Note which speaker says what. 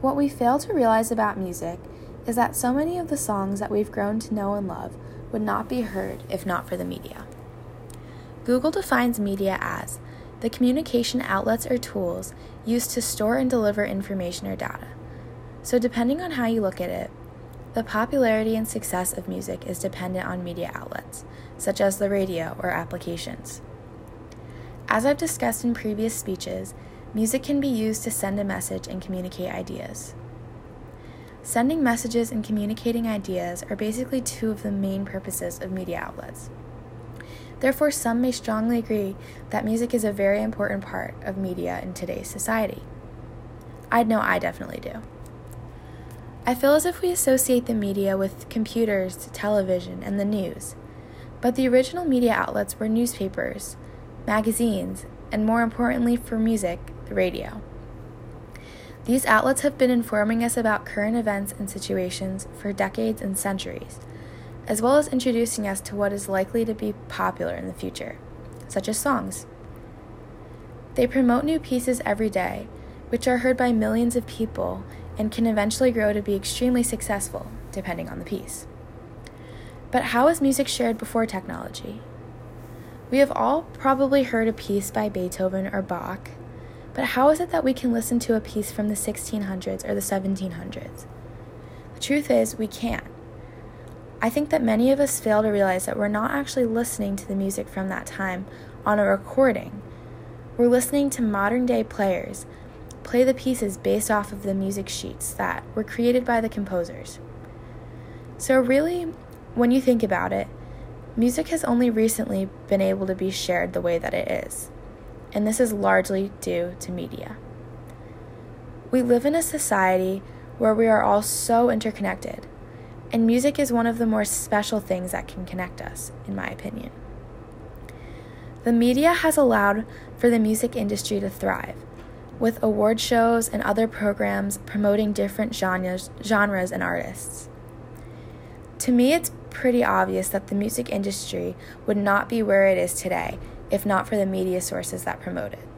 Speaker 1: What we fail to realize about music is that so many of the songs that we've grown to know and love would not be heard if not for the media. Google defines media as the communication outlets or tools used to store and deliver information or data. So, depending on how you look at it, the popularity and success of music is dependent on media outlets, such as the radio or applications. As I've discussed in previous speeches, music can be used to send a message and communicate ideas. Sending messages and communicating ideas are basically two of the main purposes of media outlets. Therefore, some may strongly agree that music is a very important part of media in today's society. I know I definitely do. I feel as if we associate the media with computers, television, and the news, but the original media outlets were newspapers, magazines, and more importantly for music, the radio. These outlets have been informing us about current events and situations for decades and centuries, as well as introducing us to what is likely to be popular in the future, such as songs. They promote new pieces every day, which are heard by millions of people and can eventually grow to be extremely successful, depending on the piece. But how is music shared before technology? We have all probably heard a piece by Beethoven or Bach, but how is it that we can listen to a piece from the 1600s or the 1700s? The truth is, we can't. I think that many of us fail to realize that we're not actually listening to the music from that time on a recording. We're listening to modern day players play the pieces based off of the music sheets that were created by the composers. So, really, when you think about it, music has only recently been able to be shared the way that it is, and this is largely due to media. We live in a society where we are all so interconnected, and music is one of the more special things that can connect us, in my opinion. The media has allowed for the music industry to thrive with award shows and other programs promoting different genres, genres and artists. To me, it's pretty obvious that the music industry would not be where it is today if not for the media sources that promote it.